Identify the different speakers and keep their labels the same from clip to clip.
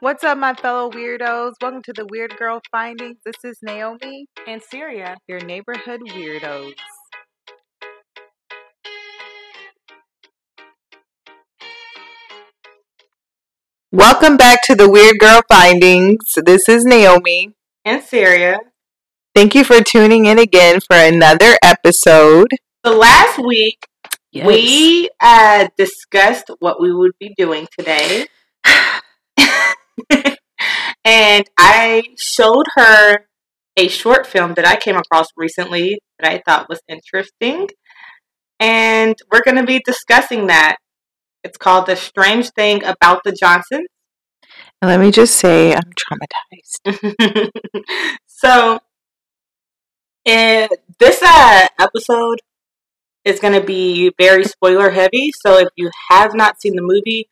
Speaker 1: What's up, my fellow weirdos? Welcome to the Weird Girl Findings. This is Naomi,
Speaker 2: and Syria.
Speaker 1: your neighborhood weirdos. Welcome back to the Weird Girl Findings. This is Naomi.
Speaker 2: And Syria.
Speaker 1: Thank you for tuning in again for another episode.
Speaker 2: So last week we uh, discussed what we would be doing today. and I showed her a short film that I came across recently that I thought was interesting. And we're going to be discussing that. It's called The Strange Thing About the Johnsons.
Speaker 1: And let me just say, I'm traumatized.
Speaker 2: so, in this uh, episode is going to be very spoiler heavy. So, if you have not seen the movie,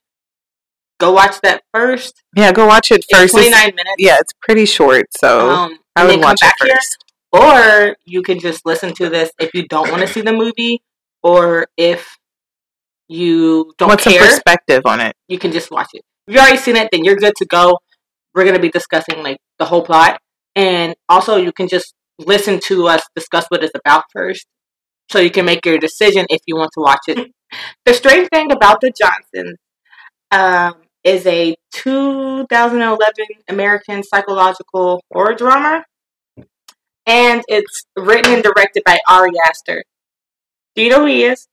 Speaker 2: go watch that first.
Speaker 1: Yeah, go watch it first. It's-
Speaker 2: 29 minutes.
Speaker 1: yeah, it's pretty short, so
Speaker 2: Um,
Speaker 1: I would watch it
Speaker 2: back here.
Speaker 1: first.
Speaker 2: Or you can just listen to this if you don't want to see the movie, or if you don't
Speaker 1: What's
Speaker 2: care,
Speaker 1: perspective on it?
Speaker 2: you can just watch it. If you've already seen it, then you're good to go. We're gonna be discussing like the whole plot, and also you can just listen to us discuss what it's about first, so you can make your decision if you want to watch it. the strange thing about the Johnsons um, is a 2011 American psychological horror drama, and it's written and directed by Ari Aster. Do you know who he is?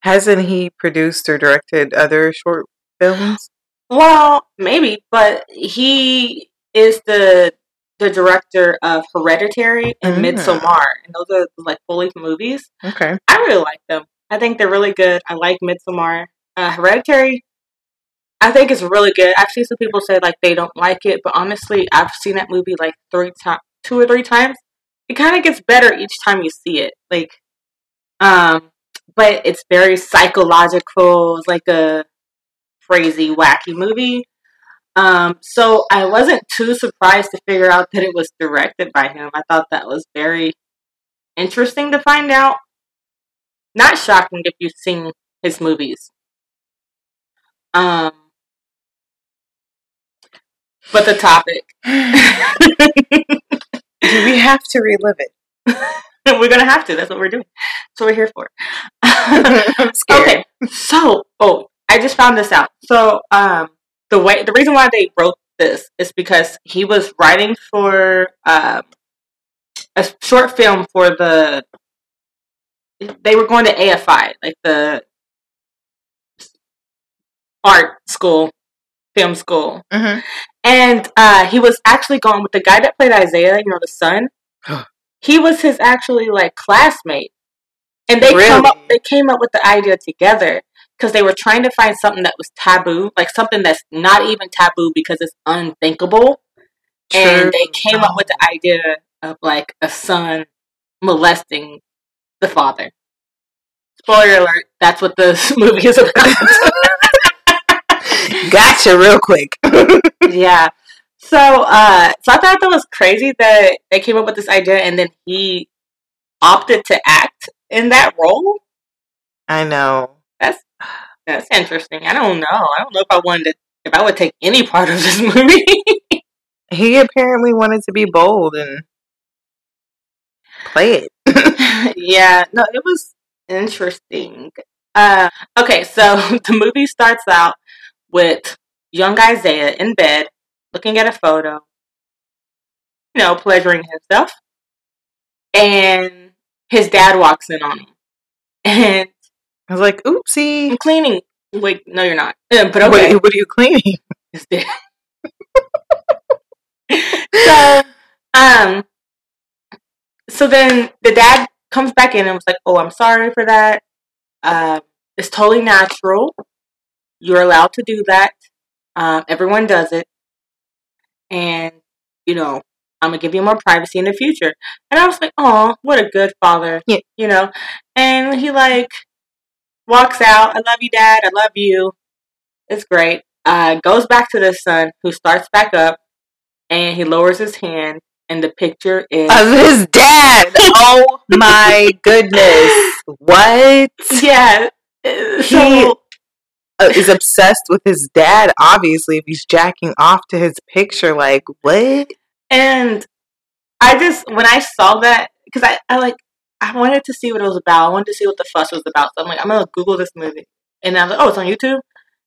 Speaker 1: Hasn't he produced or directed other short films?
Speaker 2: Well, maybe, but he is the the director of Hereditary and
Speaker 1: Mm.
Speaker 2: Midsommar, and those are like fully movies.
Speaker 1: Okay.
Speaker 2: I really like them. I think they're really good. I like Midsommar. Uh, Hereditary, I think it's really good. I've seen some people say like they don't like it, but honestly, I've seen that movie like three times, two or three times. It kind of gets better each time you see it. Like, um, but it's very psychological. It's like a crazy, wacky movie. Um, so I wasn't too surprised to figure out that it was directed by him. I thought that was very interesting to find out. Not shocking if you've seen his movies. Um, but the topic.
Speaker 1: Do we have to relive it?
Speaker 2: we're gonna have to. That's what we're doing. That's what we're here for. Okay, so oh, I just found this out. So um, the way the reason why they wrote this is because he was writing for um, a short film for the. They were going to AFI, like the art school, film school,
Speaker 1: Mhm.
Speaker 2: And uh, he was actually going with the guy that played Isaiah, you know, the son. he was his actually like classmate, and they come up. They came up with the idea together because they were trying to find something that was taboo, like something that's not even taboo because it's unthinkable. And they came up with the idea of like a son molesting the father. Spoiler alert, that's what this movie is about.
Speaker 1: Gotcha, real quick.
Speaker 2: yeah. So uh so I thought that was crazy that they came up with this idea and then he opted to act in that role.
Speaker 1: I know.
Speaker 2: That's that's interesting. I don't know. I don't know if I wanted to if I would take any part of this movie.
Speaker 1: He apparently wanted to be bold and play it.
Speaker 2: yeah, no, it was interesting. Uh, okay, so the movie starts out with young Isaiah in bed, looking at a photo, you know, pleasuring himself, and his dad walks in on him, and
Speaker 1: I was like, oopsie.
Speaker 2: I'm cleaning. Wait, no, you're not. Uh, but okay,
Speaker 1: What, what are you cleaning?
Speaker 2: So, um, so then the dad comes back in and was like, "Oh, I'm sorry for that. Um, it's totally natural. You're allowed to do that. Um, everyone does it, and you know, I'm gonna give you more privacy in the future." And I was like, "Oh, what a good father."
Speaker 1: Yeah.
Speaker 2: You know, and he like walks out. I love you, Dad. I love you. It's great uh, goes back to the son, who starts back up, and he lowers his hand, and the picture is
Speaker 1: Of his dad. Oh my goodness. What?
Speaker 2: yeah. So
Speaker 1: Uh, is obsessed with his dad. Obviously, if he's jacking off to his picture, like what?
Speaker 2: And I just when I saw that because I, I like I wanted to see what it was about. I wanted to see what the fuss was about. So I'm like, I'm gonna Google this movie, and I'm like, oh, it's on YouTube.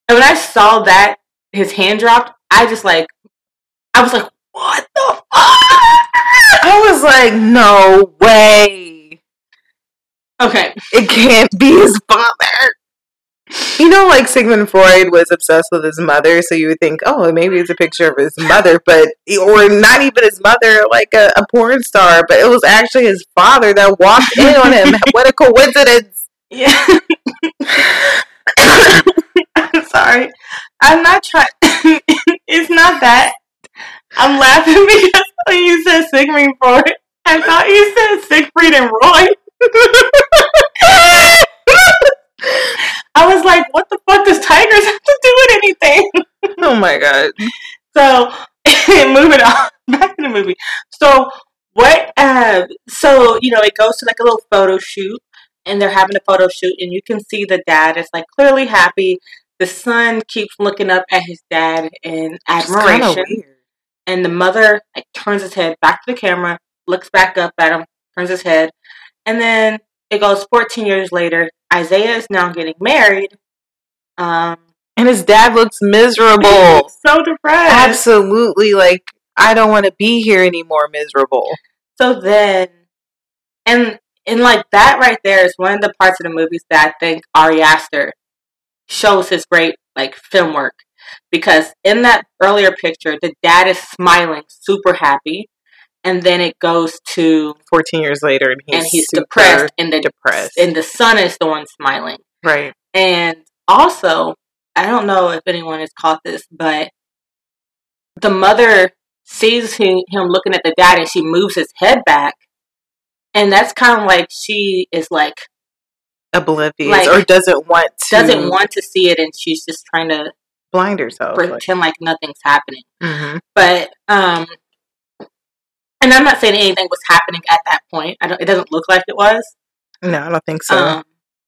Speaker 2: And when I saw that his hand dropped, I just like, I was like, what the fuck?
Speaker 1: I was like, no way.
Speaker 2: Okay,
Speaker 1: It can't be his father. You know, like Sigmund Freud was obsessed with his mother, so you would think, oh, maybe it's a picture of his mother, but or not even his mother, like a, a porn star, but it was actually his father that walked in on him. what a coincidence!
Speaker 2: yeah. I'm sorry. I'm not trying. it's not that. I'm laughing because when you said Sigmund Freud, I thought you said Siegfried and Roy. I was like, what the fuck does tigers have to do with anything?
Speaker 1: Oh my god!
Speaker 2: So moving on back to the movie. So what? Uh, so you know, it goes to like a little photo shoot, and they're having a photo shoot, and you can see the dad is like clearly happy. The son keeps looking up at his dad in admiration, and the mother like turns his head back to the camera, looks back up at him, turns his head, and then it goes 14 years later. Isaiah is now getting married. Um,
Speaker 1: And his dad looks miserable.
Speaker 2: so depressed.
Speaker 1: Absolutely, like I don't want to be here anymore. Miserable.
Speaker 2: So then, and and like that right there is one of the parts of the movies that I think Ari Aster shows his great like film work because in that earlier picture, the dad is smiling, super happy, and then it goes to
Speaker 1: Fourteen years later, and he's,
Speaker 2: and he's depressed, and the
Speaker 1: depressed.
Speaker 2: and the son is the one smiling,
Speaker 1: right.
Speaker 2: and also I don't know if anyone has caught this, but the mother sees him, him looking at the dad and she moves his head back. And that's kind of like she is like
Speaker 1: Oblivious
Speaker 2: Like,
Speaker 1: or doesn't want to
Speaker 2: doesn't want to see it and she's just trying to
Speaker 1: blind herself.
Speaker 2: Pretend like nothing's happening.
Speaker 1: mhm.
Speaker 2: But um and I'm not saying anything was happening at that point. I don't it doesn't look like it was.
Speaker 1: No, I don't think so.
Speaker 2: Um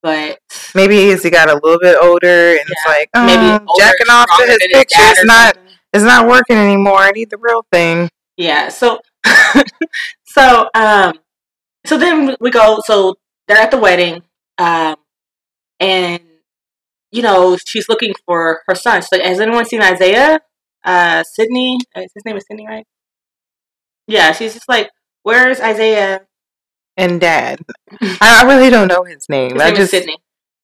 Speaker 2: but
Speaker 1: maybe as he got a little bit older, and it's like oh,
Speaker 2: maybe older,
Speaker 1: jacking off to his picture is not is not working anymore. I need the real thing.
Speaker 2: Yeah. So, so, um, so then we go. So they're at the wedding, um, and you know she's looking for her son. She's like, "Has anyone seen Isaiah? Uh, Sidney? His name is Sidney, right? Yeah. She's just like, "Where's Isaiah?"
Speaker 1: And Dad, I, I really don't know his name.
Speaker 2: His
Speaker 1: I
Speaker 2: name
Speaker 1: just
Speaker 2: Sidney.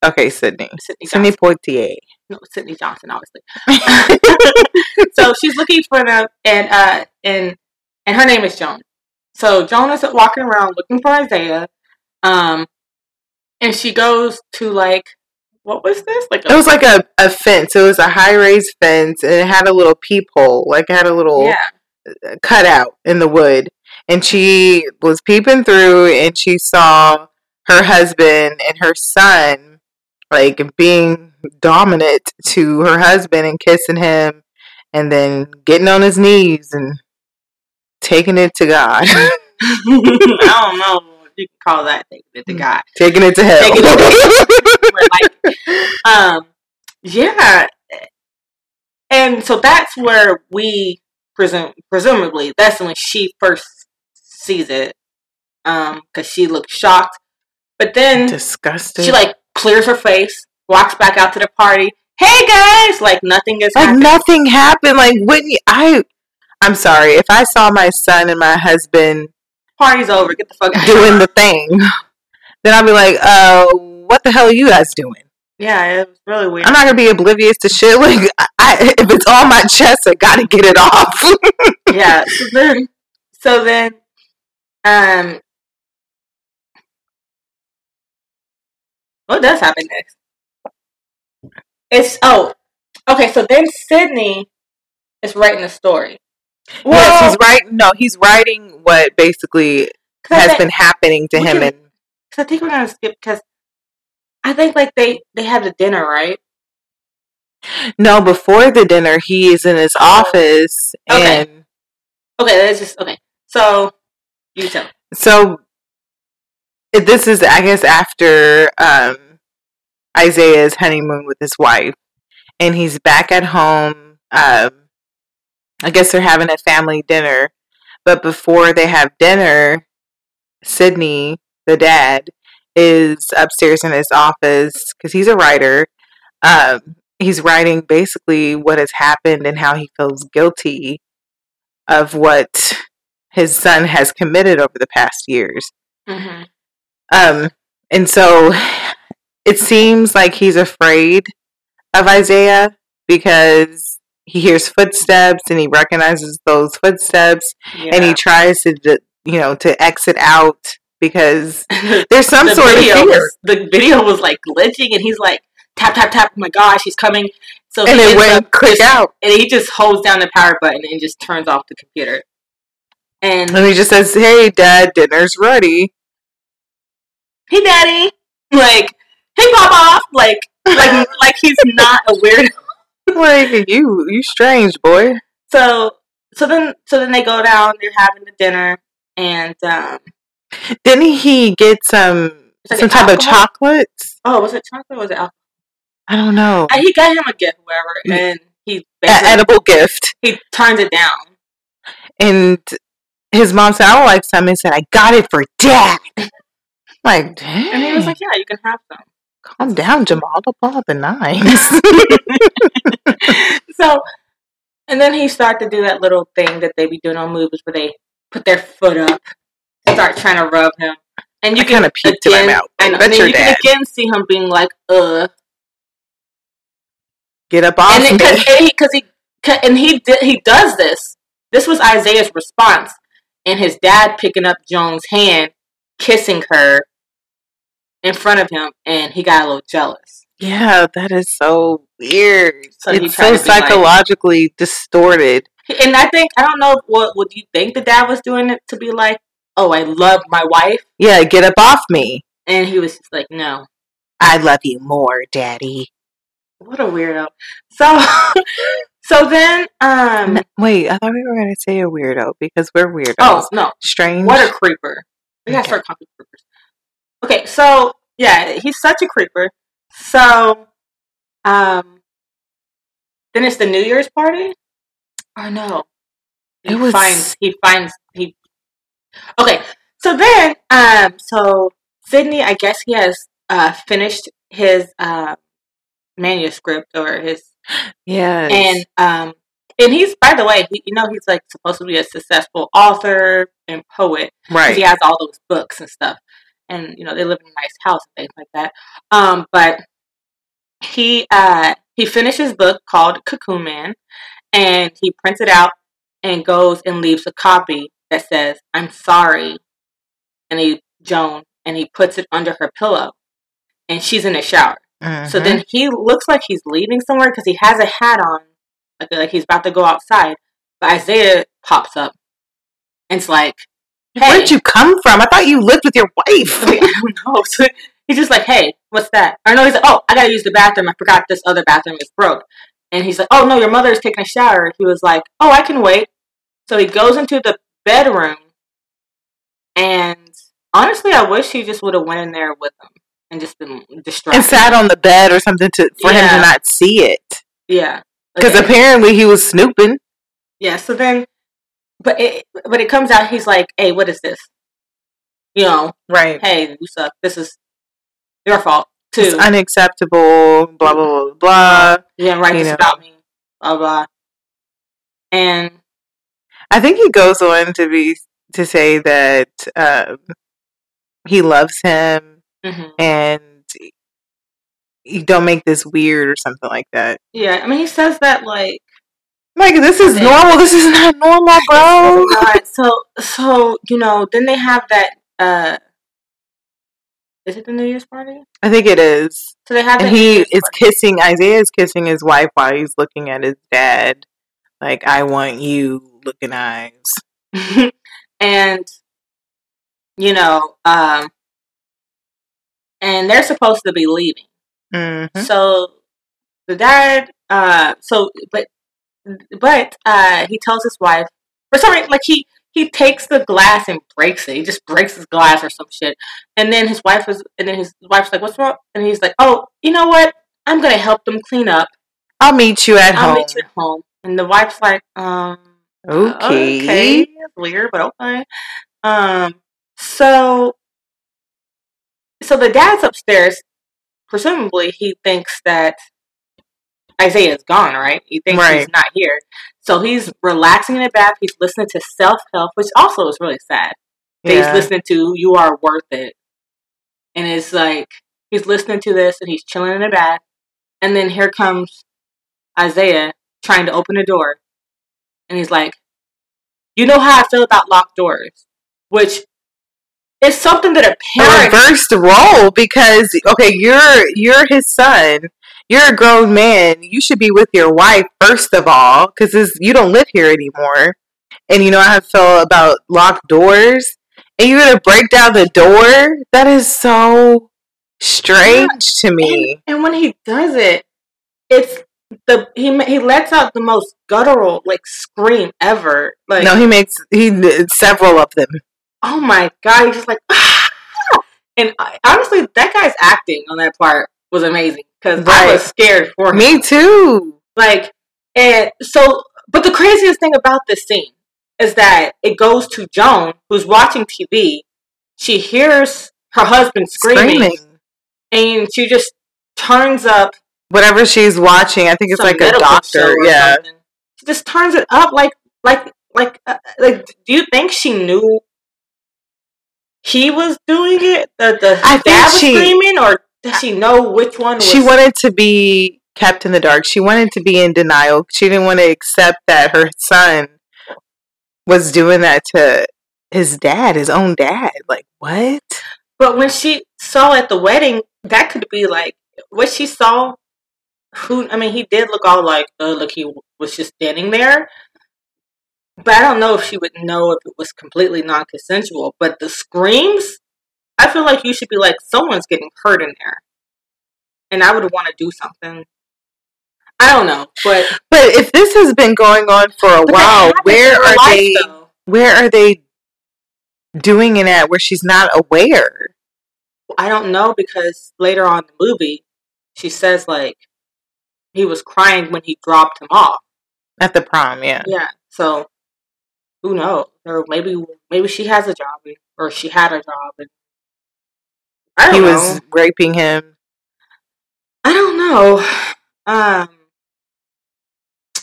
Speaker 1: okay,
Speaker 2: Sidney,
Speaker 1: Sidney
Speaker 2: Sidney
Speaker 1: Poitier.
Speaker 2: No, Sidney Johnson, obviously. so she's looking for them, and uh, and and her name is Joan. So Joan is walking around looking for Isaiah, um, and she goes to like, what was this? Like,
Speaker 1: It was like a, a fence. It was a high raised fence, and it had a little peephole, like it had a little
Speaker 2: yeah,
Speaker 1: cutout in the wood. And she was peeping through, and she saw her husband and her son, like being dominant to her husband and kissing him, and then getting on his knees and taking it to God,
Speaker 2: I don't know what you can call that thing with the guy.
Speaker 1: taking it to hell.
Speaker 2: It We're like, um, yeah, and so that's where we presume, presumably, that's when she first sees it, um, because she looks shocked. But then
Speaker 1: Disgusting.
Speaker 2: she like clears her face, walks back out to the party. Hey guys, like nothing is
Speaker 1: like
Speaker 2: happening.
Speaker 1: nothing happened. Like wouldn't you, I? I'm sorry if I saw my son and my husband
Speaker 2: Party's over. Get the fuck out.
Speaker 1: doing the thing, then I'd be like, uh, what the hell are you guys doing?
Speaker 2: Yeah, it was really weird.
Speaker 1: I'm not gonna be oblivious to shit. Like, I, if it's on my chest, I gotta get it off.
Speaker 2: yeah. So then, so then, um, what does happen next? It's oh, okay. So then Sidney is writing the story.
Speaker 1: yes, he's writing. No, he's writing what basically has
Speaker 2: think-
Speaker 1: been happening to him,
Speaker 2: can-
Speaker 1: and
Speaker 2: I think we're gonna skip because I think like they they have the dinner right.
Speaker 1: no, before the dinner, he is in his
Speaker 2: Oh.
Speaker 1: office,
Speaker 2: Okay.
Speaker 1: and
Speaker 2: Okay, that's just okay. So you tell.
Speaker 1: So this is, I guess, after um, Isaiah's honeymoon with his wife, and he's back at home. Um, I guess they're having a family dinner, but before they have dinner, Sidney, the dad, is upstairs in his office because he's a writer. Um, he's writing basically what has happened and how he feels guilty of what his son has committed over the past years.
Speaker 2: Mm-hmm.
Speaker 1: Um, and so it seems like he's afraid of Isaiah because he hears footsteps and he recognizes those footsteps
Speaker 2: Yeah.
Speaker 1: and he tries to, you know, to exit out because there's some
Speaker 2: the
Speaker 1: sort of fear.
Speaker 2: was, the video was like glitching, and he's like tap tap tap. Oh my gosh, he's coming! So
Speaker 1: And
Speaker 2: he
Speaker 1: it went click
Speaker 2: just-
Speaker 1: out.
Speaker 2: and he just holds down the power button and just turns off the computer. And
Speaker 1: And he just says, Hey, dad, dinner's ready.
Speaker 2: hey, daddy, like hey, Papa! like like like he's not a weirdo.
Speaker 1: Like, you, you strange, boy.
Speaker 2: So so then so then they go down. They're having the dinner, and um,
Speaker 1: Didn't he get some
Speaker 2: like
Speaker 1: some type of
Speaker 2: alcohol?
Speaker 1: chocolates?
Speaker 2: oh, was it chocolate? or Was it alcohol?
Speaker 1: I don't know.
Speaker 2: Uh, He got him a gift, whatever, and he
Speaker 1: An edible gift.
Speaker 2: he turns it down.
Speaker 1: And his mom said, I don't like some. And said, I got it for dad. Like, dang.
Speaker 2: And he was like, "Yeah, you can have some."
Speaker 1: calm down, Jamal. Don't pull out the knives.
Speaker 2: so, and then he started to do that little thing that they be doing on movies where they put their foot up, start trying to rub him, and you
Speaker 1: I
Speaker 2: can
Speaker 1: kinda peeked in my
Speaker 2: again-
Speaker 1: mouth.
Speaker 2: and,
Speaker 1: That's
Speaker 2: and then
Speaker 1: your
Speaker 2: you
Speaker 1: dad.
Speaker 2: can again see him being like, "Uh,"
Speaker 1: Get up off
Speaker 2: and
Speaker 1: me.
Speaker 2: because he, 'cause he 'cause- and he did he does this. This was Isaiah's response, and his dad picking up Joan's hand, kissing her in front of him, and he got a little jealous.
Speaker 1: Yeah, that is so weird.
Speaker 2: So
Speaker 1: it's so
Speaker 2: be like-
Speaker 1: psychologically distorted.
Speaker 2: And I think I don't know what would you think the dad was doing it to be like, "Oh, I love my wife."
Speaker 1: Yeah, get up off me.
Speaker 2: And he was just like, no.
Speaker 1: I love you more, daddy.
Speaker 2: What a weirdo. So so then um
Speaker 1: Wait, I thought we were going to say a weirdo because we're weirdos.
Speaker 2: oh no.
Speaker 1: Strange.
Speaker 2: What a creeper. We gotta
Speaker 1: Okay.
Speaker 2: start calling creepers. Okay, so yeah, he's such a creeper. So um then it's the New Year's party? Or no. He
Speaker 1: It was-
Speaker 2: finds he finds he Okay. So then um so Sidney, I guess he has uh finished his uh manuscript or his
Speaker 1: yeah,
Speaker 2: and um and he's by the way he, you know he's like supposed to be a successful author and poet,
Speaker 1: right.
Speaker 2: he has all those books and stuff and you know they live in a nice house and things like that um but he uh he finished his book called cocoon man and he prints it out and goes and leaves a copy that says i'm sorry and he joan and he puts it under her pillow and she's in the shower so
Speaker 1: Mhm.
Speaker 2: then he looks like he's leaving somewhere because he has a hat on, like like he's about to go outside. But Isaiah pops up, and it's like, "Hey,
Speaker 1: Where'd you come from? I thought you lived with your wife.
Speaker 2: I don't know." So he's just like, "Hey, what's that?" Or no, he's like, "Oh, I gotta use the bathroom. I forgot this other bathroom is broke." And he's like, "Oh no, your mother is taking a shower." He was like, "Oh, I can wait." So he goes into the bedroom, and honestly, I wish he just would have went in there with him and just been distracted.
Speaker 1: and sat on the bed or something to for him to not see it.
Speaker 2: yeah,
Speaker 1: Because
Speaker 2: Okay.
Speaker 1: apparently he was snooping.
Speaker 2: Yeah, so then, but it, but it comes out, he's like, hey, what is this? You know,
Speaker 1: Right.
Speaker 2: hey, you suck. This is your fault, too.
Speaker 1: It's unacceptable. Blah blah blah blah.
Speaker 2: you didn't write
Speaker 1: you
Speaker 2: this
Speaker 1: know.
Speaker 2: about me, blah, blah. And,
Speaker 1: I think he goes on to be to say that um, he loves him
Speaker 2: mhm.
Speaker 1: and you don't make this weird or something like that.
Speaker 2: yeah, I mean, he says that, like,
Speaker 1: Like this is
Speaker 2: Yeah.
Speaker 1: normal. This is not normal, bro.
Speaker 2: So, so, you know, then they have that, uh, is it the New Year's party?
Speaker 1: I think it is.
Speaker 2: So they have
Speaker 1: And he is
Speaker 2: party.
Speaker 1: kissing Isaiah is kissing his wife while he's looking at his dad. Like I want you looking eyes.
Speaker 2: and you know, um, and they're supposed to be leaving.
Speaker 1: hmm
Speaker 2: So the dad, uh, so but but uh, he tells his wife for some reason, like he he takes the glass and breaks it. He just breaks his glass or some shit. And then his wife was, and then his wife's like, "What's wrong?" And he's like, "Oh, you know what? I'm gonna help them clean up.
Speaker 1: I'll meet you at home.
Speaker 2: I'll meet you at home. And the wife's like, um,
Speaker 1: Okay.
Speaker 2: okay, weird, but okay. Um, so, so the dad's upstairs. Presumably, he thinks that Isaiah's gone. Right? He thinks he's not here. So he's relaxing in the bath. He's listening to self help, which also is really sad.
Speaker 1: Yeah.
Speaker 2: He's listening to "You Are Worth It," and it's like he's listening to this and he's chilling in the bath, and then here comes Isaiah trying to open the door, and he's like, "You know how I feel about locked doors," which is something that a
Speaker 1: a
Speaker 2: parent.
Speaker 1: reversed role because okay, you're you're his son. You're a grown man. You should be with your wife first of all, because you don't live here anymore. And you know how I feel about locked doors. And you're gonna break down the door. That is so strange to me.
Speaker 2: And when he does it, it's the he he lets out the most guttural like scream ever. Like
Speaker 1: no, he makes he several of them.
Speaker 2: oh my god, he's just like, "Ah!" and I, honestly, that guy's acting on that part was amazing because I was scared for him.
Speaker 1: Me too.
Speaker 2: Like, and so, but the craziest thing about this scene is that it goes to Joan, who's watching TV. She hears her husband screaming,
Speaker 1: Screaming.
Speaker 2: and she just turns up
Speaker 1: Whatever she's watching, I think it's
Speaker 2: some
Speaker 1: like a doctor. Yeah.
Speaker 2: something. She just turns it up like, like, like, uh, like. Do you think she knew he was doing it? The the
Speaker 1: I think
Speaker 2: dad was
Speaker 1: she-
Speaker 2: screaming, or does she know which one was?
Speaker 1: She wanted to be kept in the dark. She wanted to be in denial. She didn't want to accept that her son was doing that to his dad, his own dad. Like, what?
Speaker 2: But when she saw at the wedding, that could be like what she saw. Who I mean, he did look all like, uh, look, he was just standing there. But I don't know if she would know if it was completely non-consensual. But the screams, I feel like you should be like, someone's getting hurt in there, and I would want to do something. I don't know, but
Speaker 1: But if this has been going on for a while, where are
Speaker 2: life,
Speaker 1: they?
Speaker 2: though.
Speaker 1: Where are they doing it at? Where she's not aware?
Speaker 2: I don't know because later on in the movie, she says like he was crying when he dropped him off.
Speaker 1: At the prom, yeah.
Speaker 2: Yeah. So who knows? Or maybe maybe she has a job or she had a job and I don't
Speaker 1: He
Speaker 2: know.
Speaker 1: was raping him.
Speaker 2: I don't know. Um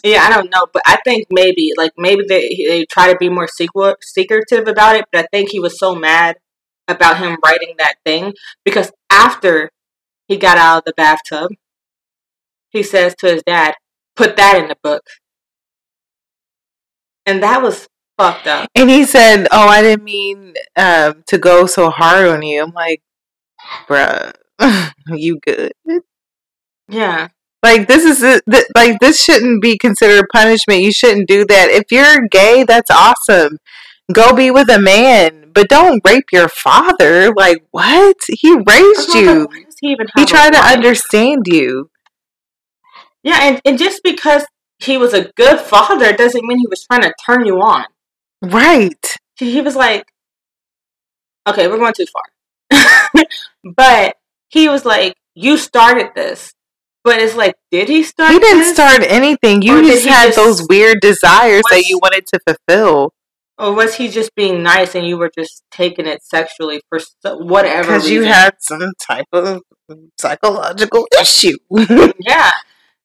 Speaker 2: yeah, I don't know, but I think maybe like maybe they they try to be more secret secretive about it, but I think he was so mad about him writing that thing because after he got out of the bathtub, he says to his dad, "Put that in the book." And that was fucked up.
Speaker 1: And he said, "Oh, I didn't mean um, to go so hard on you." I'm like, "Bruh, you good?"
Speaker 2: Yeah.
Speaker 1: Like this is th- like this shouldn't be considered punishment. You shouldn't do that. If you're gay, that's awesome. Go be with a man, but don't rape your father. Like what? He raised you.
Speaker 2: he even
Speaker 1: He tried to understand you.
Speaker 2: Yeah, and, and just because he was a good father doesn't mean he was trying to turn you on.
Speaker 1: Right.
Speaker 2: He, was like, okay, we're going too far. but he was like, you started this. But it's like, did he start
Speaker 1: He didn't
Speaker 2: this?
Speaker 1: start anything. You just had
Speaker 2: just-
Speaker 1: those weird desires that you wanted to fulfill.
Speaker 2: Or was he just being nice and you were just taking it sexually for so, whatever
Speaker 1: Because you had some type of psychological issue.
Speaker 2: Yeah.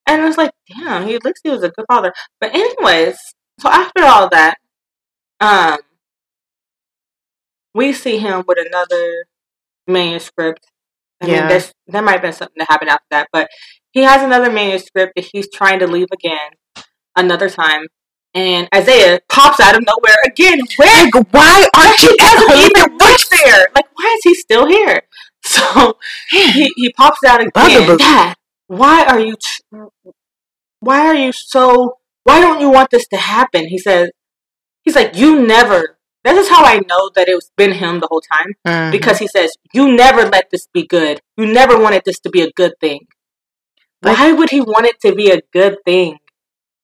Speaker 2: And it was like, damn, he looks he was a good father. But anyways, so after all that, um we see him with another manuscript. I mean
Speaker 1: Yeah.
Speaker 2: there's there might have been something that happened after that, but he has another manuscript that he's trying to leave again another time. And Isaiah pops out of nowhere again. Where
Speaker 1: like, why aren't you
Speaker 2: doesn't even
Speaker 1: home?
Speaker 2: there. Like, why is he still here? So he, he pops out again.
Speaker 1: Bugaboo.
Speaker 2: Dad, why are you? Why are you so? Why don't you want this to happen? He says. He's like, you never. This is how I know that it's been him the whole time
Speaker 1: Mhm.
Speaker 2: because he says, you never let this be good. You never wanted this to be a good thing.
Speaker 1: Like-
Speaker 2: why would he want it to be a good thing?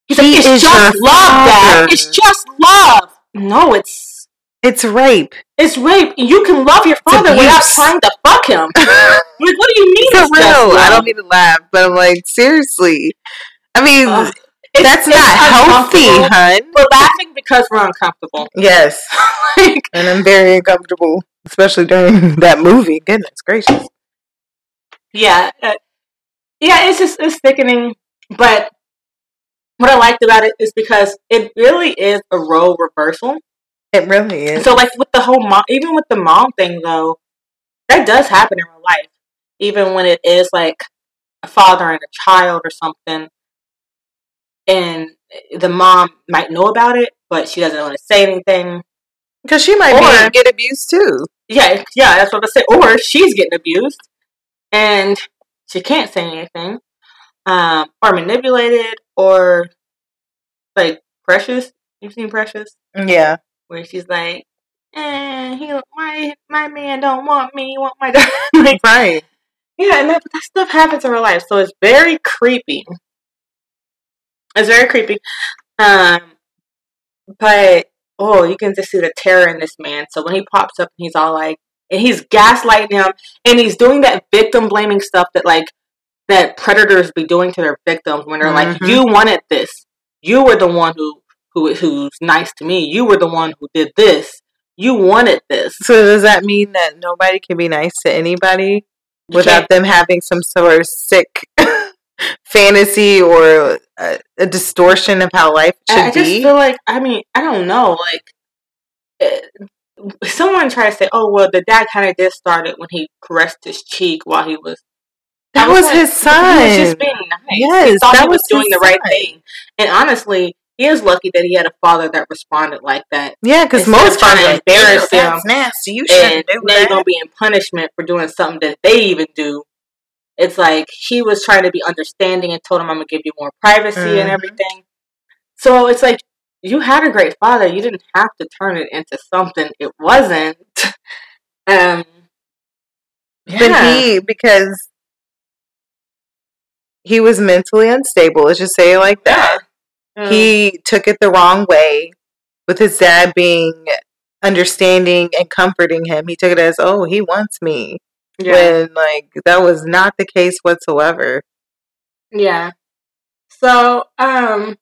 Speaker 2: He's
Speaker 1: He
Speaker 2: like, it's just love, Dad. It's just love. No, it's
Speaker 1: it's rape.
Speaker 2: it's rape. You can love your father without trying to fuck him. Like, what do you mean? For real.
Speaker 1: I don't mean to laugh, but I'm like, seriously. I mean.
Speaker 2: It's-
Speaker 1: that's
Speaker 2: it's
Speaker 1: not healthy, hun.
Speaker 2: We're laughing because we're uncomfortable.
Speaker 1: Yes,
Speaker 2: like,
Speaker 1: and I'm very uncomfortable, especially during that movie. Goodness gracious.
Speaker 2: yeah, uh, yeah. It's just it's sickening. But what I liked about it is because it really is a role reversal.
Speaker 1: It really is.
Speaker 2: So, like with the whole mom, even with the mom thing, though, that does happen in real life. Even when it is like a father and a child or something, and the mom might know about it, but she doesn't want to say anything.
Speaker 1: Because she might
Speaker 2: Or-
Speaker 1: get abused too.
Speaker 2: Yeah, yeah, that's what I say. Or she's getting abused, and she can't say anything, um, or manipulated, or like Precious. You've seen Precious,
Speaker 1: Yeah.
Speaker 2: Where she's like, "Eh, he, my my man don't want me, want my dad." like,
Speaker 1: Right.
Speaker 2: yeah, and that, that stuff happens in real life, so it's very creepy. It's very creepy, um, but oh, you can just see the terror in this man. So when he pops up and he's all like, and he's gaslighting him, and he's doing that victim blaming stuff that like that predators be doing to their victims when they're like,
Speaker 1: Mhm.
Speaker 2: "You wanted this. You were the one who who who's nice to me. You were the one who did this. You wanted this."
Speaker 1: So does that mean that nobody can be nice to anybody without them having some sort of sick fantasy or a, a distortion of how life should
Speaker 2: I, I just
Speaker 1: be?
Speaker 2: feel like I mean I don't know like uh, someone tried to say oh well the dad kind of did start it when he caressed his cheek while he was
Speaker 1: that was
Speaker 2: like,
Speaker 1: his son.
Speaker 2: he was just being nice he
Speaker 1: Yes,
Speaker 2: thought
Speaker 1: that
Speaker 2: he was,
Speaker 1: was
Speaker 2: doing the right
Speaker 1: son.
Speaker 2: thing and honestly he is lucky that he had a father that responded like that
Speaker 1: yeah, because most
Speaker 2: of trying
Speaker 1: fathers
Speaker 2: to
Speaker 1: like,
Speaker 2: embarrass
Speaker 1: "Ew, that's
Speaker 2: him
Speaker 1: nasty. You shouldn't do
Speaker 2: now you're
Speaker 1: that.
Speaker 2: gonna be in punishment for doing something that they even do it's like he was trying to be understanding and told him I'm gonna give you more privacy and
Speaker 1: Mhm.
Speaker 2: everything. So it's like you had a great father. You didn't have to turn it into something it wasn't. um,
Speaker 1: But he, because he was mentally unstable, let's just say it like that.
Speaker 2: Mm.
Speaker 1: He took it the wrong way with his dad being understanding and comforting him. He took it as, oh, he wants me.
Speaker 2: yeah,
Speaker 1: When, like, that was not the case whatsoever.
Speaker 2: yeah. So um,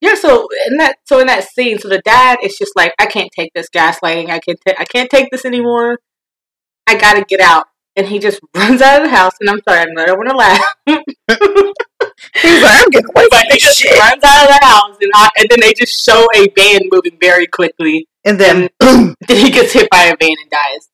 Speaker 2: yeah. So in that so in that scene, so the dad is just like, I can't take this gaslighting. I can't ta- I can't take this anymore. I gotta get out. And he just runs out of the house. And I'm sorry, I'm not going to laugh.
Speaker 1: He's like, I'm getting away
Speaker 2: but
Speaker 1: from
Speaker 2: just
Speaker 1: shit.
Speaker 2: runs out of the house, and, I, and then they just show a van moving very quickly.
Speaker 1: And then,
Speaker 2: Then he gets hit by a van and dies.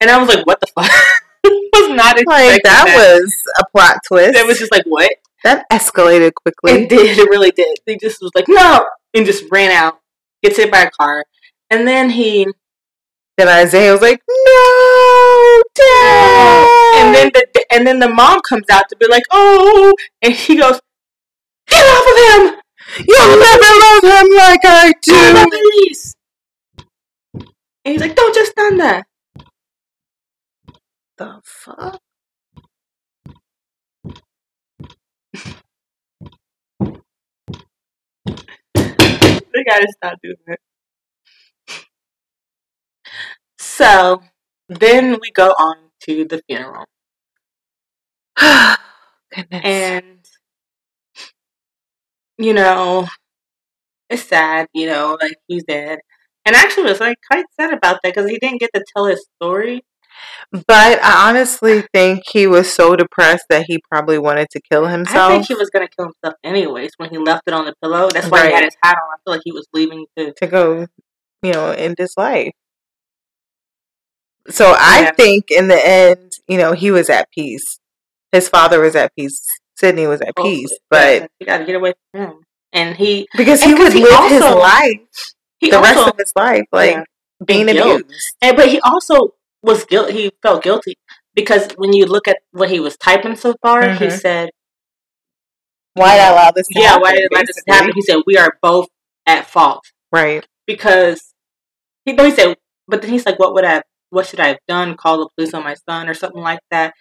Speaker 2: And I was like, "What the fuck?" was not
Speaker 1: like, that, was a plot twist.
Speaker 2: It was just like, "What?"
Speaker 1: that escalated quickly.
Speaker 2: It did. It really did. He just was like, "No," and just ran out. Gets hit by a car, and then he,
Speaker 1: then Isaiah was like, no, dad.
Speaker 2: and then the and then the mom comes out to be like, "Oh," and he goes, "Get off of him!"
Speaker 1: You'll never love him like I do.
Speaker 2: And he's like, "Don't just stand there."
Speaker 1: The fuck?
Speaker 2: They gotta stop doing it. So then we go on to the funeral,
Speaker 1: Goodness.
Speaker 2: and you know, it's sad. You know, like he's dead, and I actually was like quite sad about that because he didn't get to tell his story.
Speaker 1: but I honestly think he was so depressed that he probably wanted to kill himself.
Speaker 2: I think he was gonna kill himself anyways when he left it on the pillow. That's why he had his hat on. I feel like he was leaving to.
Speaker 1: to go, you know, end his life. So I
Speaker 2: Yeah.
Speaker 1: think in the end, you know, he was at peace. His father was at peace. Sidney was at
Speaker 2: hopefully.
Speaker 1: peace, but
Speaker 2: Yeah, you gotta get away from him. And he
Speaker 1: because he would
Speaker 2: he
Speaker 1: live his life
Speaker 2: he
Speaker 1: the
Speaker 2: also
Speaker 1: rest of his life, like
Speaker 2: Yeah.
Speaker 1: being
Speaker 2: in guilt.
Speaker 1: abused.
Speaker 2: And but he also was guilt. He felt guilty because when you look at what he was typing so far, he
Speaker 1: Mhm.
Speaker 2: said,
Speaker 1: Why did I allow this? To
Speaker 2: "Yeah,
Speaker 1: happen,
Speaker 2: why did did this
Speaker 1: basically.
Speaker 2: happen?" He said, "We are both at fault
Speaker 1: Right.
Speaker 2: because he." No, he said, but then he's like, "What would I? What should I have done? Call the police on my son or something like that?"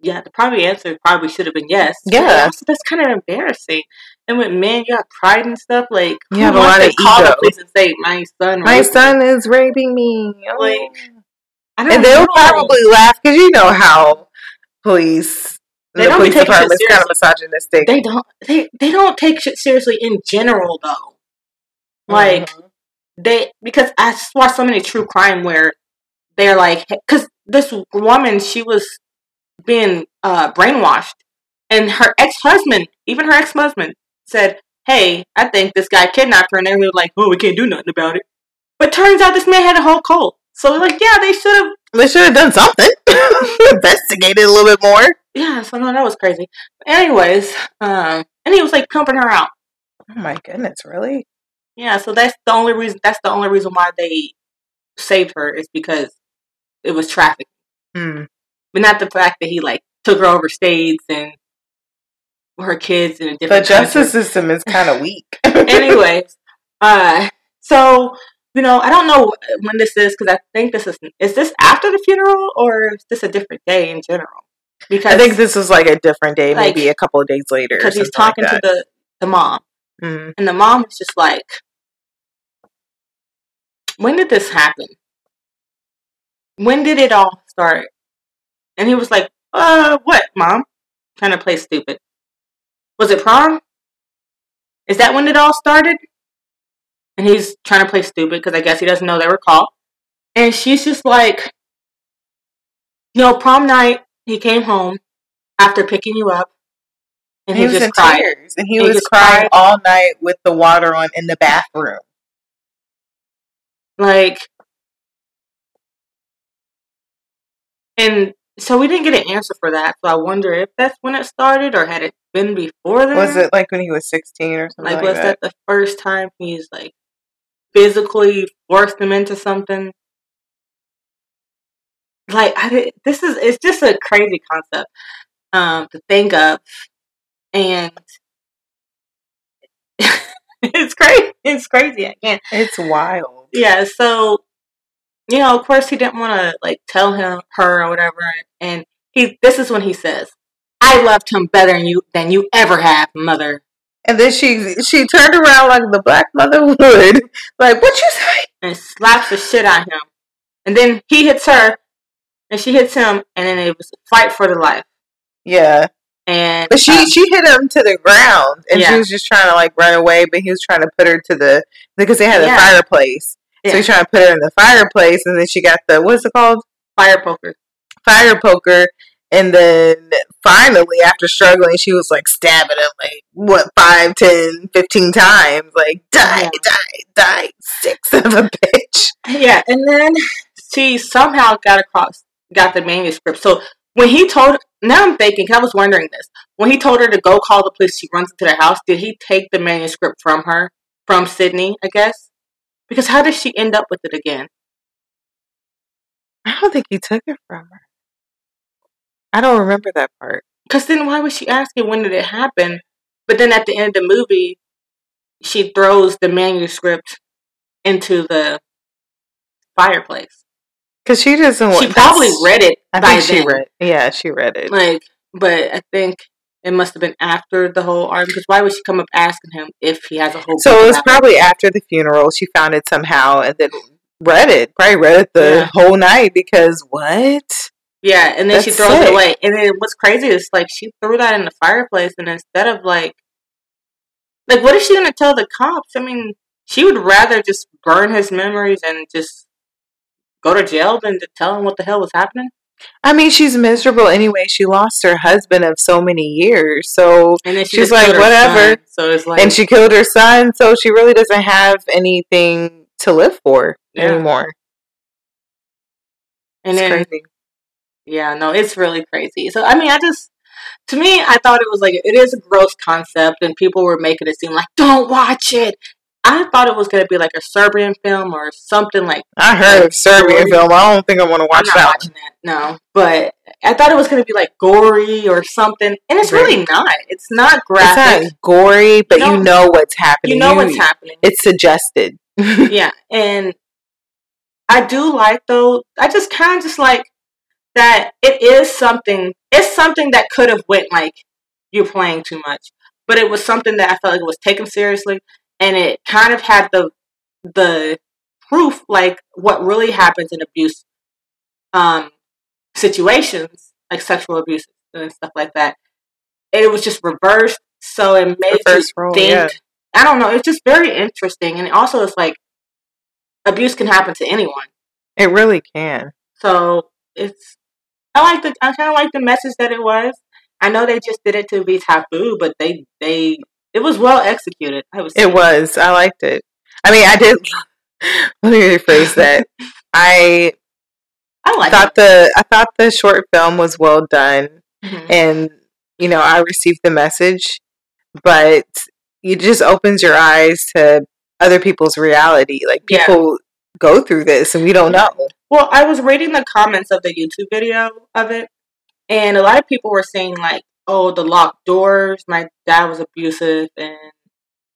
Speaker 2: Yeah, the probably answer probably should have been yes.
Speaker 1: Yeah.
Speaker 2: also, that's kind of embarrassing. And with men, you have pride and stuff. Like,
Speaker 1: You have a lot
Speaker 2: to
Speaker 1: of
Speaker 2: call
Speaker 1: ego.
Speaker 2: the police and say, "My son,
Speaker 1: My
Speaker 2: raped me?"
Speaker 1: son is raping me. Oh.
Speaker 2: Like, I don't
Speaker 1: and they'll
Speaker 2: know.
Speaker 1: probably laugh because you know how police
Speaker 2: They
Speaker 1: the
Speaker 2: don't
Speaker 1: police
Speaker 2: shit
Speaker 1: department's kind of misogynistic.
Speaker 2: they don't they they don't take shit seriously in general though. Like
Speaker 1: Mhm.
Speaker 2: they because I s- watch so many true crime where they're like because this woman she was being uh, brainwashed and her ex-husband even her ex-husband said hey i think this guy kidnapped her and they were like oh we can't do nothing about it but turns out this man had a whole cult so like yeah they should have
Speaker 1: they should have done something. Investigated a little bit more.
Speaker 2: yeah so no that was crazy anyways um and he was like pumping her out
Speaker 1: Oh my goodness, really?
Speaker 2: yeah so that's the only reason that's the only reason why they saved her is because it was traffic
Speaker 1: Hmm.
Speaker 2: But not the fact that he like took her over states and her kids in a different.
Speaker 1: The justice
Speaker 2: country.
Speaker 1: system is kind of weak.
Speaker 2: Anyways, uh, so you know, I don't know when this is because I think this is is this after the funeral or is this a different day in general? Because
Speaker 1: I think this is like a different day,
Speaker 2: Like,
Speaker 1: maybe a couple of days later.
Speaker 2: because he's talking
Speaker 1: like
Speaker 2: to the the mom.
Speaker 1: Mhm.
Speaker 2: and the mom is just like, "When did this happen? When did it all start?" And he was like, "Uh, what, mom?" Trying to play stupid. Was it prom? Is that when it all started? And he's trying to play stupid because I guess he doesn't know they were called. And she's just like, you know, prom night, he came home after picking you up. And
Speaker 1: he,
Speaker 2: he,
Speaker 1: was
Speaker 2: just
Speaker 1: in
Speaker 2: cried.
Speaker 1: tears, and he
Speaker 2: And he
Speaker 1: was crying
Speaker 2: cried.
Speaker 1: all night with the water on in the bathroom.
Speaker 2: Like, and so we didn't get an answer for that. So I wonder if that's when it started or had it been before then.
Speaker 1: Was it like when he was sixteen or something
Speaker 2: like,
Speaker 1: like,
Speaker 2: was that. the first time he's like physically forced him into something? Like, I did, this is it's just a crazy concept um, to think of, and it's crazy. It's crazy. I can't.
Speaker 1: It's wild.
Speaker 2: Yeah. So, you know, of course, he didn't want to like tell him her or whatever, and he. This is when he says, "I loved him better than you than you ever have, mother."
Speaker 1: And then she she turned around like the black mother would, like what you say?
Speaker 2: and slaps the shit out him. And then he hits her, and she hits him, and then it was a fight for the life.
Speaker 1: Yeah,
Speaker 2: And
Speaker 1: but she
Speaker 2: um,
Speaker 1: she hit him to the ground, and she was just trying to like run away, but he was trying to put her to the because they had a
Speaker 2: Yeah.
Speaker 1: so he's trying to put her in the fireplace, and then she got the what's it called
Speaker 2: fire poker.
Speaker 1: fire poker. And then finally, after struggling, she was like stabbing him like what five, ten, fifteen times. Like die,
Speaker 2: Yeah.
Speaker 1: die, die, six of a bitch.
Speaker 2: Yeah, and then she somehow got across, got the manuscript. So when he told, now I'm thinking, 'cause I was wondering this. When he told her to go call the police, she runs into the house. Did he take the manuscript from her, from Sidney? I guess. Because how did she end up with it again?
Speaker 1: I don't think he took it from her. I don't remember that part.
Speaker 2: Because then why was she asking when did it happen? But then at the end of the movie, she throws the manuscript into the fireplace.
Speaker 1: Because she doesn't.
Speaker 2: She probably read it
Speaker 1: I think she
Speaker 2: then.
Speaker 1: read. Yeah, she read it.
Speaker 2: Like, but I think it must have been after the whole argument. Because why would she come up asking him if he has a whole?
Speaker 1: So it was probably after the funeral. She found it somehow and then read it. Probably read it the
Speaker 2: Yeah.
Speaker 1: whole night because what?
Speaker 2: Yeah, and then she
Speaker 1: That's
Speaker 2: throws
Speaker 1: sick.
Speaker 2: it away. And then what's crazy is like she threw that in the fireplace, and instead of like, like what is she gonna tell the cops? I mean, she would rather just burn his memories and just go to jail than to tell him what the hell was happening.
Speaker 1: I mean, she's miserable anyway. She lost her husband of so many years. So
Speaker 2: And then she
Speaker 1: She's like, "Whatever."
Speaker 2: son. So it's like,
Speaker 1: and she killed her son, so she really doesn't have anything to live for
Speaker 2: Yeah.
Speaker 1: anymore.
Speaker 2: and
Speaker 1: it's
Speaker 2: then
Speaker 1: crazy.
Speaker 2: Yeah, no, it's really crazy. So I mean, I just to me, I thought it was like it is a gross concept, and people were making it seem like don't watch it. I thought it was going to be like a Serbian film or something like.
Speaker 1: I heard of Serbian
Speaker 2: gory.
Speaker 1: film. I don't think I want to
Speaker 2: I'm
Speaker 1: watch
Speaker 2: not
Speaker 1: that
Speaker 2: watching that, no. But I thought it was going to be like gory or something, and it's really not. It's not graphic.
Speaker 1: It's not gory, but
Speaker 2: No.
Speaker 1: you know what's happening.
Speaker 2: you know what's happening.
Speaker 1: It's suggested.
Speaker 2: yeah, and I do like though. I just kind of just like that. It is something. It's something that could have went like you're playing too much, but it was something that I felt like it was taken seriously, and it kind of had the the proof like what really happens in abuse um situations like sexual abuse and stuff like that it was just reversed, so it made
Speaker 1: Reverse
Speaker 2: you
Speaker 1: role,
Speaker 2: think.
Speaker 1: yeah.
Speaker 2: I don't know. It's just very interesting, and also it's like abuse can happen to anyone.
Speaker 1: It really can.
Speaker 2: So it's I like the I kind of like the message that it was. I know they just did it to be taboo, but they they it was well executed. I was
Speaker 1: It was. I liked it. I mean, I did. Let me rephrase that. I
Speaker 2: I like
Speaker 1: thought the I thought the short film was well done,
Speaker 2: it. Mhm.
Speaker 1: and you know I received the message, but it just opens your eyes to other people's reality. Like
Speaker 2: Yeah.
Speaker 1: people go through this, and we don't know.
Speaker 2: Well, I was reading the comments of the YouTube video of it, and a lot of people were saying like, "Oh, the locked doors. My dad was abusive, and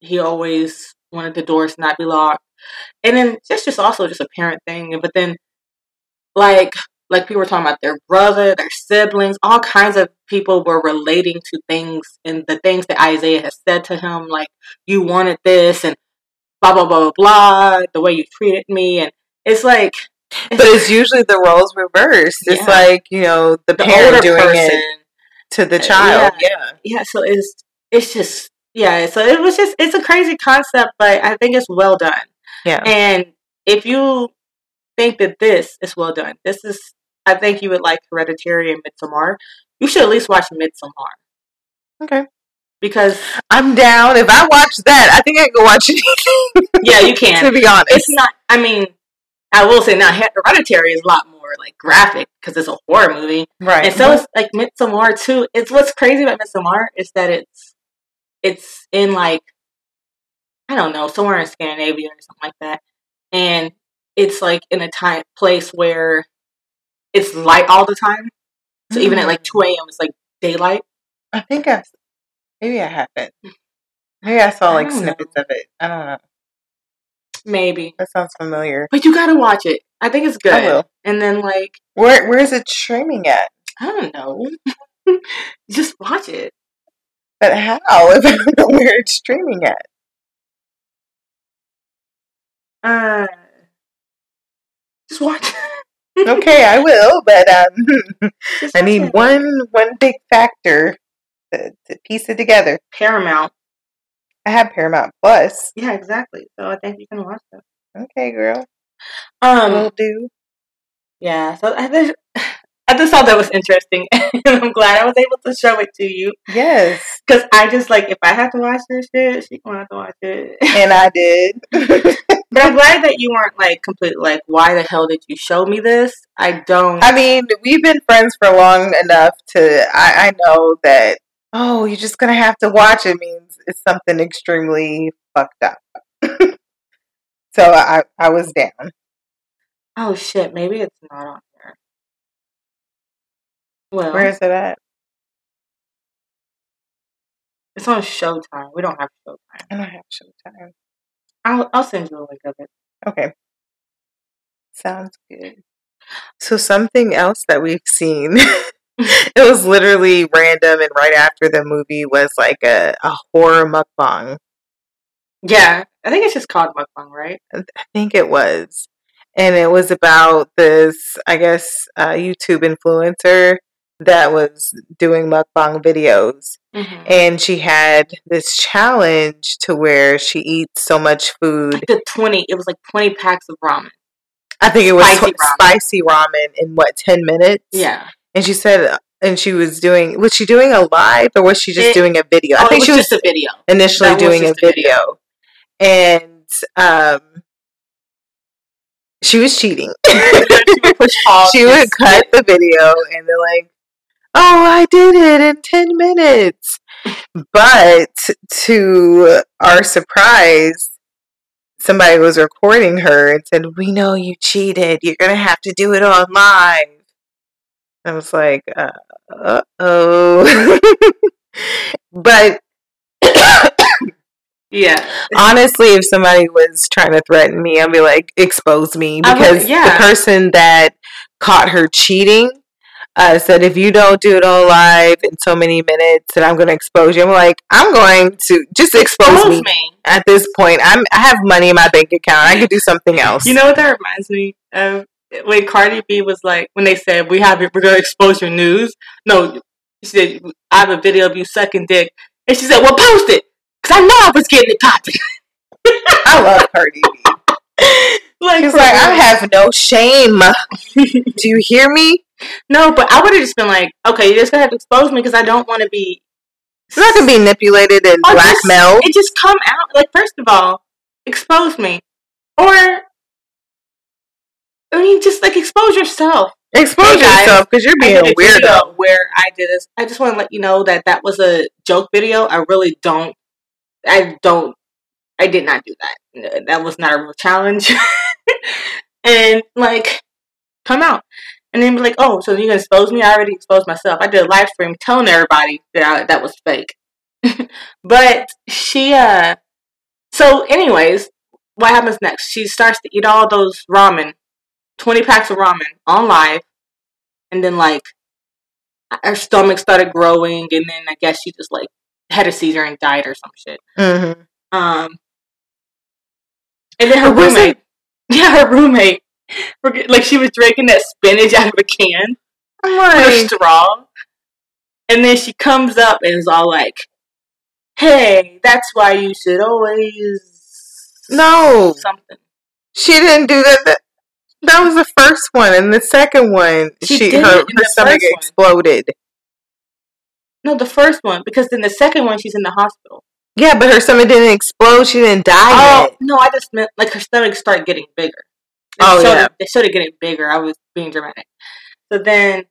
Speaker 2: he always wanted the doors to not be locked." And then it's just also just a parent thing. But then, like, like people were talking about their brother, their siblings, all kinds of people were relating to things and the things that Isaiah has said to him, like, "You wanted this," and blah blah blah blah blah. The way you treated me, and it's like.
Speaker 1: But it's usually the roles reversed. It's
Speaker 2: Yeah.
Speaker 1: like you know the,
Speaker 2: the
Speaker 1: parent doing
Speaker 2: person.
Speaker 1: it to the
Speaker 2: Uh,
Speaker 1: child. Yeah.
Speaker 2: Yeah, so it's it's just yeah, so it was just it's a crazy concept, but I think it's well done.
Speaker 1: Yeah.
Speaker 2: And if you think that this is well done, this is I think you would like Hereditary and Midsommar. You should at least watch Midsommar
Speaker 1: Okay.
Speaker 2: because
Speaker 1: I'm down. If I watch that, I think I can watch anything.
Speaker 2: yeah, you can.
Speaker 1: to be honest.
Speaker 2: It's not. I mean, I will say now Hereditary is a lot like graphic because it's a horror movie.
Speaker 1: right.
Speaker 2: And so it's like Midsommar too. It's what's crazy about Midsommar is that it's it's in like I don't know somewhere in Scandinavia or something like that, and it's like in a time place where it's light all the time. So even at like two a.m. it's like daylight.
Speaker 1: I think I've maybe I haven't. Maybe I saw like
Speaker 2: don't
Speaker 1: snippets of it. I don't know.
Speaker 2: Maybe,
Speaker 1: That sounds familiar.
Speaker 2: but you gotta watch it. I think it's good.
Speaker 1: I will.
Speaker 2: And then like
Speaker 1: Where where is it streaming at?
Speaker 2: I don't know, just watch it.
Speaker 1: But how? If I don't know where it's streaming at.
Speaker 2: Uh, just watch.
Speaker 1: Okay, I will, but um I need one one big factor to, to piece it together.
Speaker 2: Paramount.
Speaker 1: I have Paramount Plus.
Speaker 2: Yeah, exactly. So I think you can watch that.
Speaker 1: Okay, girl.
Speaker 2: Um,
Speaker 1: Will do.
Speaker 2: yeah. So I just, I just thought that was interesting, and I'm glad I was able to show it to you
Speaker 1: Yes.
Speaker 2: because I just like if I have to watch this shit, she gonna have to watch it.
Speaker 1: And I did.
Speaker 2: but I'm glad that you weren't like completely like, why the hell did you show me this? I don't.
Speaker 1: I mean, we've been friends for long enough to I, I know that oh, you're just gonna have to watch it means it's something extremely fucked up. so I I was down.
Speaker 2: oh shit, maybe it's not on here. Well,
Speaker 1: Where is it at?
Speaker 2: it's on Showtime. We don't have Showtime.
Speaker 1: I don't have Showtime.
Speaker 2: I'll I'll send you a link of it.
Speaker 1: Okay. Sounds good. So something else that we've seen. it was literally random and right after the movie was like a, a horror mukbang.
Speaker 2: Yeah, I think it's just called Mukbang, right?
Speaker 1: I think it was. And it was about this, I guess, uh, YouTube influencer that was doing mukbang videos.
Speaker 2: Mm-hmm.
Speaker 1: And she had this challenge to where she eats so much food.
Speaker 2: Like the twenty, it was like twenty packs of ramen.
Speaker 1: I think it was
Speaker 2: Spicy
Speaker 1: tw-
Speaker 2: ramen.
Speaker 1: spicy ramen in what, 10 minutes?
Speaker 2: Yeah,
Speaker 1: And she said, and she was doing, was she doing a live or was she just
Speaker 2: It-
Speaker 1: doing a video?
Speaker 2: oh,
Speaker 1: I think
Speaker 2: it
Speaker 1: she
Speaker 2: was
Speaker 1: was
Speaker 2: just a video.
Speaker 1: initially
Speaker 2: that
Speaker 1: doing a
Speaker 2: video.
Speaker 1: video. And um, she was cheating.
Speaker 2: she would
Speaker 1: she would cut the video and they're like, oh, I did it in 10 minutes. But to our surprise, somebody was recording her and said, We know you cheated. You're going to have to do it on live. I was like, uh oh. but
Speaker 2: Yeah,
Speaker 1: honestly, if somebody was trying to threaten me, I'd be like, expose me.
Speaker 2: I would-
Speaker 1: Because
Speaker 2: yeah.
Speaker 1: the person that caught her cheating uh, said, if you don't do it on live in so many minutes, then I'm going to expose you. I'm like, I'm going to just expose, me. At this point, I'm I have money in my bank account. I could do something else.
Speaker 2: You know what that reminds me of? When Cardi B was like, when they said we have we're gonna expose your news. No, She said, "I have a video of you sucking dick," and she said, "Well, post it, cause I know I was getting it popping."
Speaker 1: I love Cardi B.
Speaker 2: like,
Speaker 1: He's
Speaker 2: for
Speaker 1: like, I have no shame. Do you hear me?
Speaker 2: no, but I would have just been like, "Okay, you're just gonna have to expose me because I don't want to be."
Speaker 1: It's not gonna be manipulated and
Speaker 2: just-
Speaker 1: blackmailed.
Speaker 2: It just come out. Like, first of all, expose me, or I mean, just like expose yourself.
Speaker 1: Expose
Speaker 2: Hey, guys,
Speaker 1: yourself because you're being a weirdo.
Speaker 2: where I did this. I just want to let you know that that was a joke video. I really don't. I don't. I did not do that. That was not a real challenge. and like, come out. And then be like, oh, so you're gonna expose me? I already exposed myself. I did a live stream telling everybody that I, that was fake. but she, uh, so anyways, what happens next? She starts to eat all those ramen, twenty packs of ramen on live, and then like her stomach started growing, and then I guess she just like had a seizure and died or some shit.
Speaker 1: hmm
Speaker 2: Um, and then her roommate, yeah, her roommate, like she was drinking that spinach out of a can
Speaker 1: I'm like,
Speaker 2: straw, and then she comes up and is all like, "Hey, that's why you should always
Speaker 1: no,
Speaker 2: something."
Speaker 1: she didn't do that. That, that was the first one, and the second one,
Speaker 2: She
Speaker 1: she, her, her stomach exploded.
Speaker 2: No, the first one because then the second one she's in the hospital.
Speaker 1: Yeah, but her stomach didn't explode. She didn't die
Speaker 2: Oh
Speaker 1: yet.
Speaker 2: no, I just meant like her stomach started getting bigger. They
Speaker 1: Oh, yeah.
Speaker 2: it, they showed getting bigger. I was being dramatic. So then,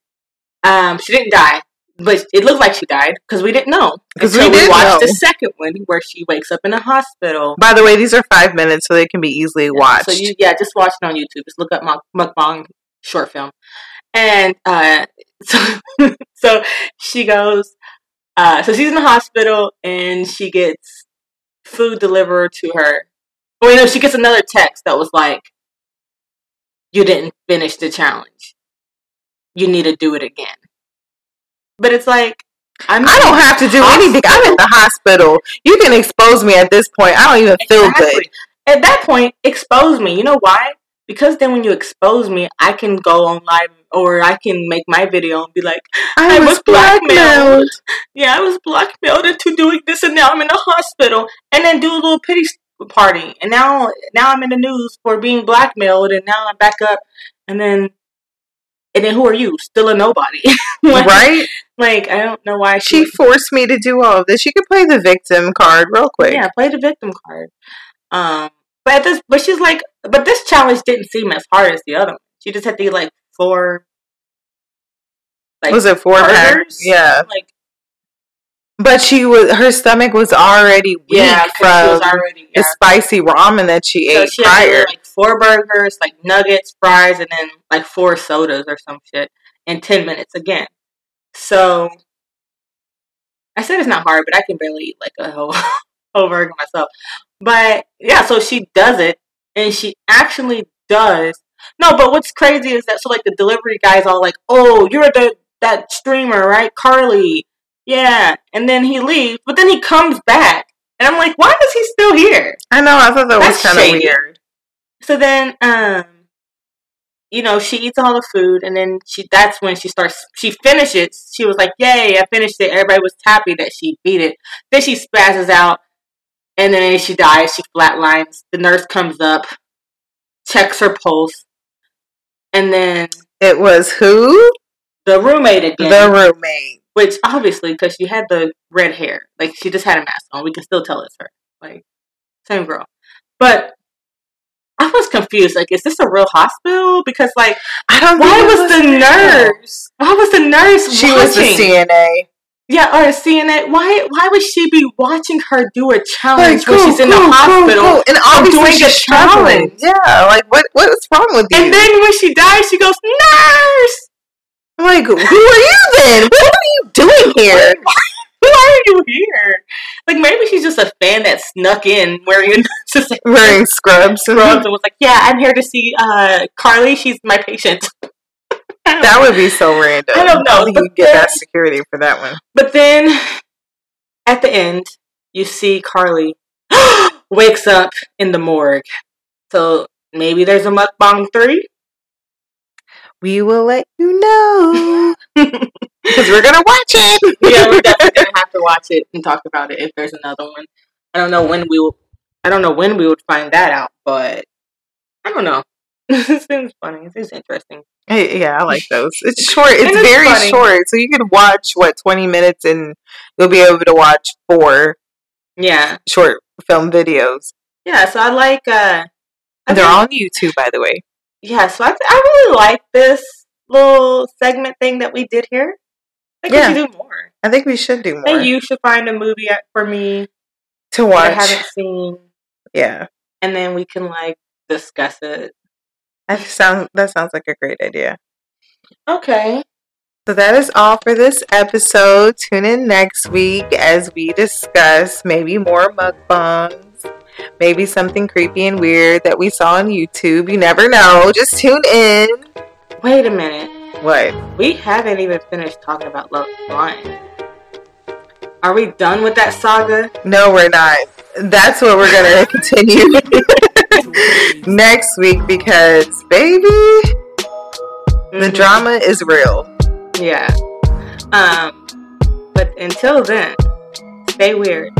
Speaker 2: um, she didn't die, but it looked like she died because we didn't know. Because
Speaker 1: we did
Speaker 2: watched
Speaker 1: know.
Speaker 2: the second one where she wakes up in a hospital.
Speaker 1: By the way, these are five minutes, so they can be easily watched.
Speaker 2: So you, yeah, just watch it on YouTube. Just look up Muk- mukbang short film, and uh, so so she goes. Uh, so she's in the hospital and she gets food delivered to her. Oh, you know, she gets another text that was like, "You didn't finish the challenge. You need to do it again." But it's like, I'm
Speaker 1: I don't have to do anything. I'm in the hospital. You can expose me at this point. I don't even feel good.
Speaker 2: At that point, expose me. You know why? Because then when you expose me, I can go on live or I can make my video and be like,
Speaker 1: I,
Speaker 2: I
Speaker 1: was,
Speaker 2: was
Speaker 1: blackmailed.
Speaker 2: blackmailed. yeah, I was blackmailed into doing this and now I'm in the hospital. And then do a little pity party. And now now I'm in the news for being blackmailed and now I'm back up. And then and then who are you? Still a nobody. like,
Speaker 1: Right?
Speaker 2: Like, I don't know why
Speaker 1: She forced me to do all of this. You could play the victim card real quick.
Speaker 2: Yeah, play the victim card. Um, but at this, but she's like, but this challenge didn't seem as hard as the other one. She just had to eat like four. Like
Speaker 1: was it four
Speaker 2: burgers?
Speaker 1: Yeah.
Speaker 2: like
Speaker 1: But she was her stomach was already weak
Speaker 2: yeah, she
Speaker 1: from
Speaker 2: already
Speaker 1: the spicy ramen that she
Speaker 2: So
Speaker 1: ate
Speaker 2: she
Speaker 1: prior.
Speaker 2: like four burgers, like nuggets, fries, and then like four sodas or some shit in ten minutes again. So I said it's not hard, but I can barely eat like a whole whole burger myself. But yeah, so she does it, and she actually does. No, but what's crazy is that so like the delivery guy's all like, "Oh, you're the that streamer, right, Carly? Yeah," and then he leaves, but then he comes back, and I'm like, "Why is he still here?"
Speaker 1: I know, I thought that was kind of weird.
Speaker 2: So then, um, you know, she eats all the food, and then she that's when she starts. She finishes. She was like, "Yay, I finished it!" Everybody was happy that she beat it. Then she spazzes out, and then she dies. She flatlines. The nurse comes up, checks her pulse, and then
Speaker 1: It was who?
Speaker 2: the roommate again.
Speaker 1: The roommate.
Speaker 2: which obviously, because she had the red hair, like she just had a mask on, we can still tell it's her. Like same girl, but. I was confused. Like, is this a real hospital? Because, like,
Speaker 1: I don't
Speaker 2: Why was the nurse? Why was the nurse
Speaker 1: She
Speaker 2: watching?
Speaker 1: was the CNA.
Speaker 2: Yeah, or a CNA. Why? Why would she be watching her do a challenge
Speaker 1: Like,
Speaker 2: when she's in the hospital?
Speaker 1: and obviously
Speaker 2: doing
Speaker 1: she's
Speaker 2: a challenge.
Speaker 1: Yeah, like what? What's wrong with you?
Speaker 2: And then when she dies, she goes, "Nurse,
Speaker 1: I'm like, who are you then? What are you doing here?
Speaker 2: Are you here?" Like maybe she's just a fan that snuck in wearing
Speaker 1: Wearing scrubs.
Speaker 2: scrubs and was like, "Yeah, I'm here to see uh, Carly. She's my patient."
Speaker 1: That would be so random.
Speaker 2: I don't know,
Speaker 1: you get that security for that one.
Speaker 2: But then at the end, you see Carly wakes up in the morgue. So maybe there's a mukbang three.
Speaker 1: We will let you know. Because we're gonna watch it.
Speaker 2: yeah, we're definitely gonna have to watch it and talk about it if there's another one. I don't know when we will. I don't know when we would find that out, but I don't know. it seems funny. It seems interesting.
Speaker 1: Hey, yeah, I like those. It's short. It's,
Speaker 2: it's
Speaker 1: very
Speaker 2: funny.
Speaker 1: short, so you can watch what twenty minutes, and you'll be able to watch four
Speaker 2: Yeah,
Speaker 1: short film videos.
Speaker 2: yeah. So I like. uh I
Speaker 1: They're on YouTube, by the way.
Speaker 2: Yeah, so I, I really like this little segment thing that we did here. I think
Speaker 1: Yeah.
Speaker 2: we should do more.
Speaker 1: I think we should do
Speaker 2: I
Speaker 1: more
Speaker 2: think you should find a movie for me
Speaker 1: to
Speaker 2: that I haven't seen,
Speaker 1: Yeah,
Speaker 2: and then we can like discuss it.
Speaker 1: that sounds that sounds like a great idea.
Speaker 2: Okay.
Speaker 1: So that is all for this episode. Tune in next week as we discuss maybe more mukbangs, maybe something creepy and weird that we saw on YouTube. You never know. Just tune in.
Speaker 2: Wait a minute.
Speaker 1: What?
Speaker 2: We haven't even finished talking about Love is Blind. Are we done with that saga?
Speaker 1: No, we're not. That's what we're gonna continue next week because baby, the
Speaker 2: Mhm.
Speaker 1: drama is real.
Speaker 2: Yeah. Um. But until then, stay weird.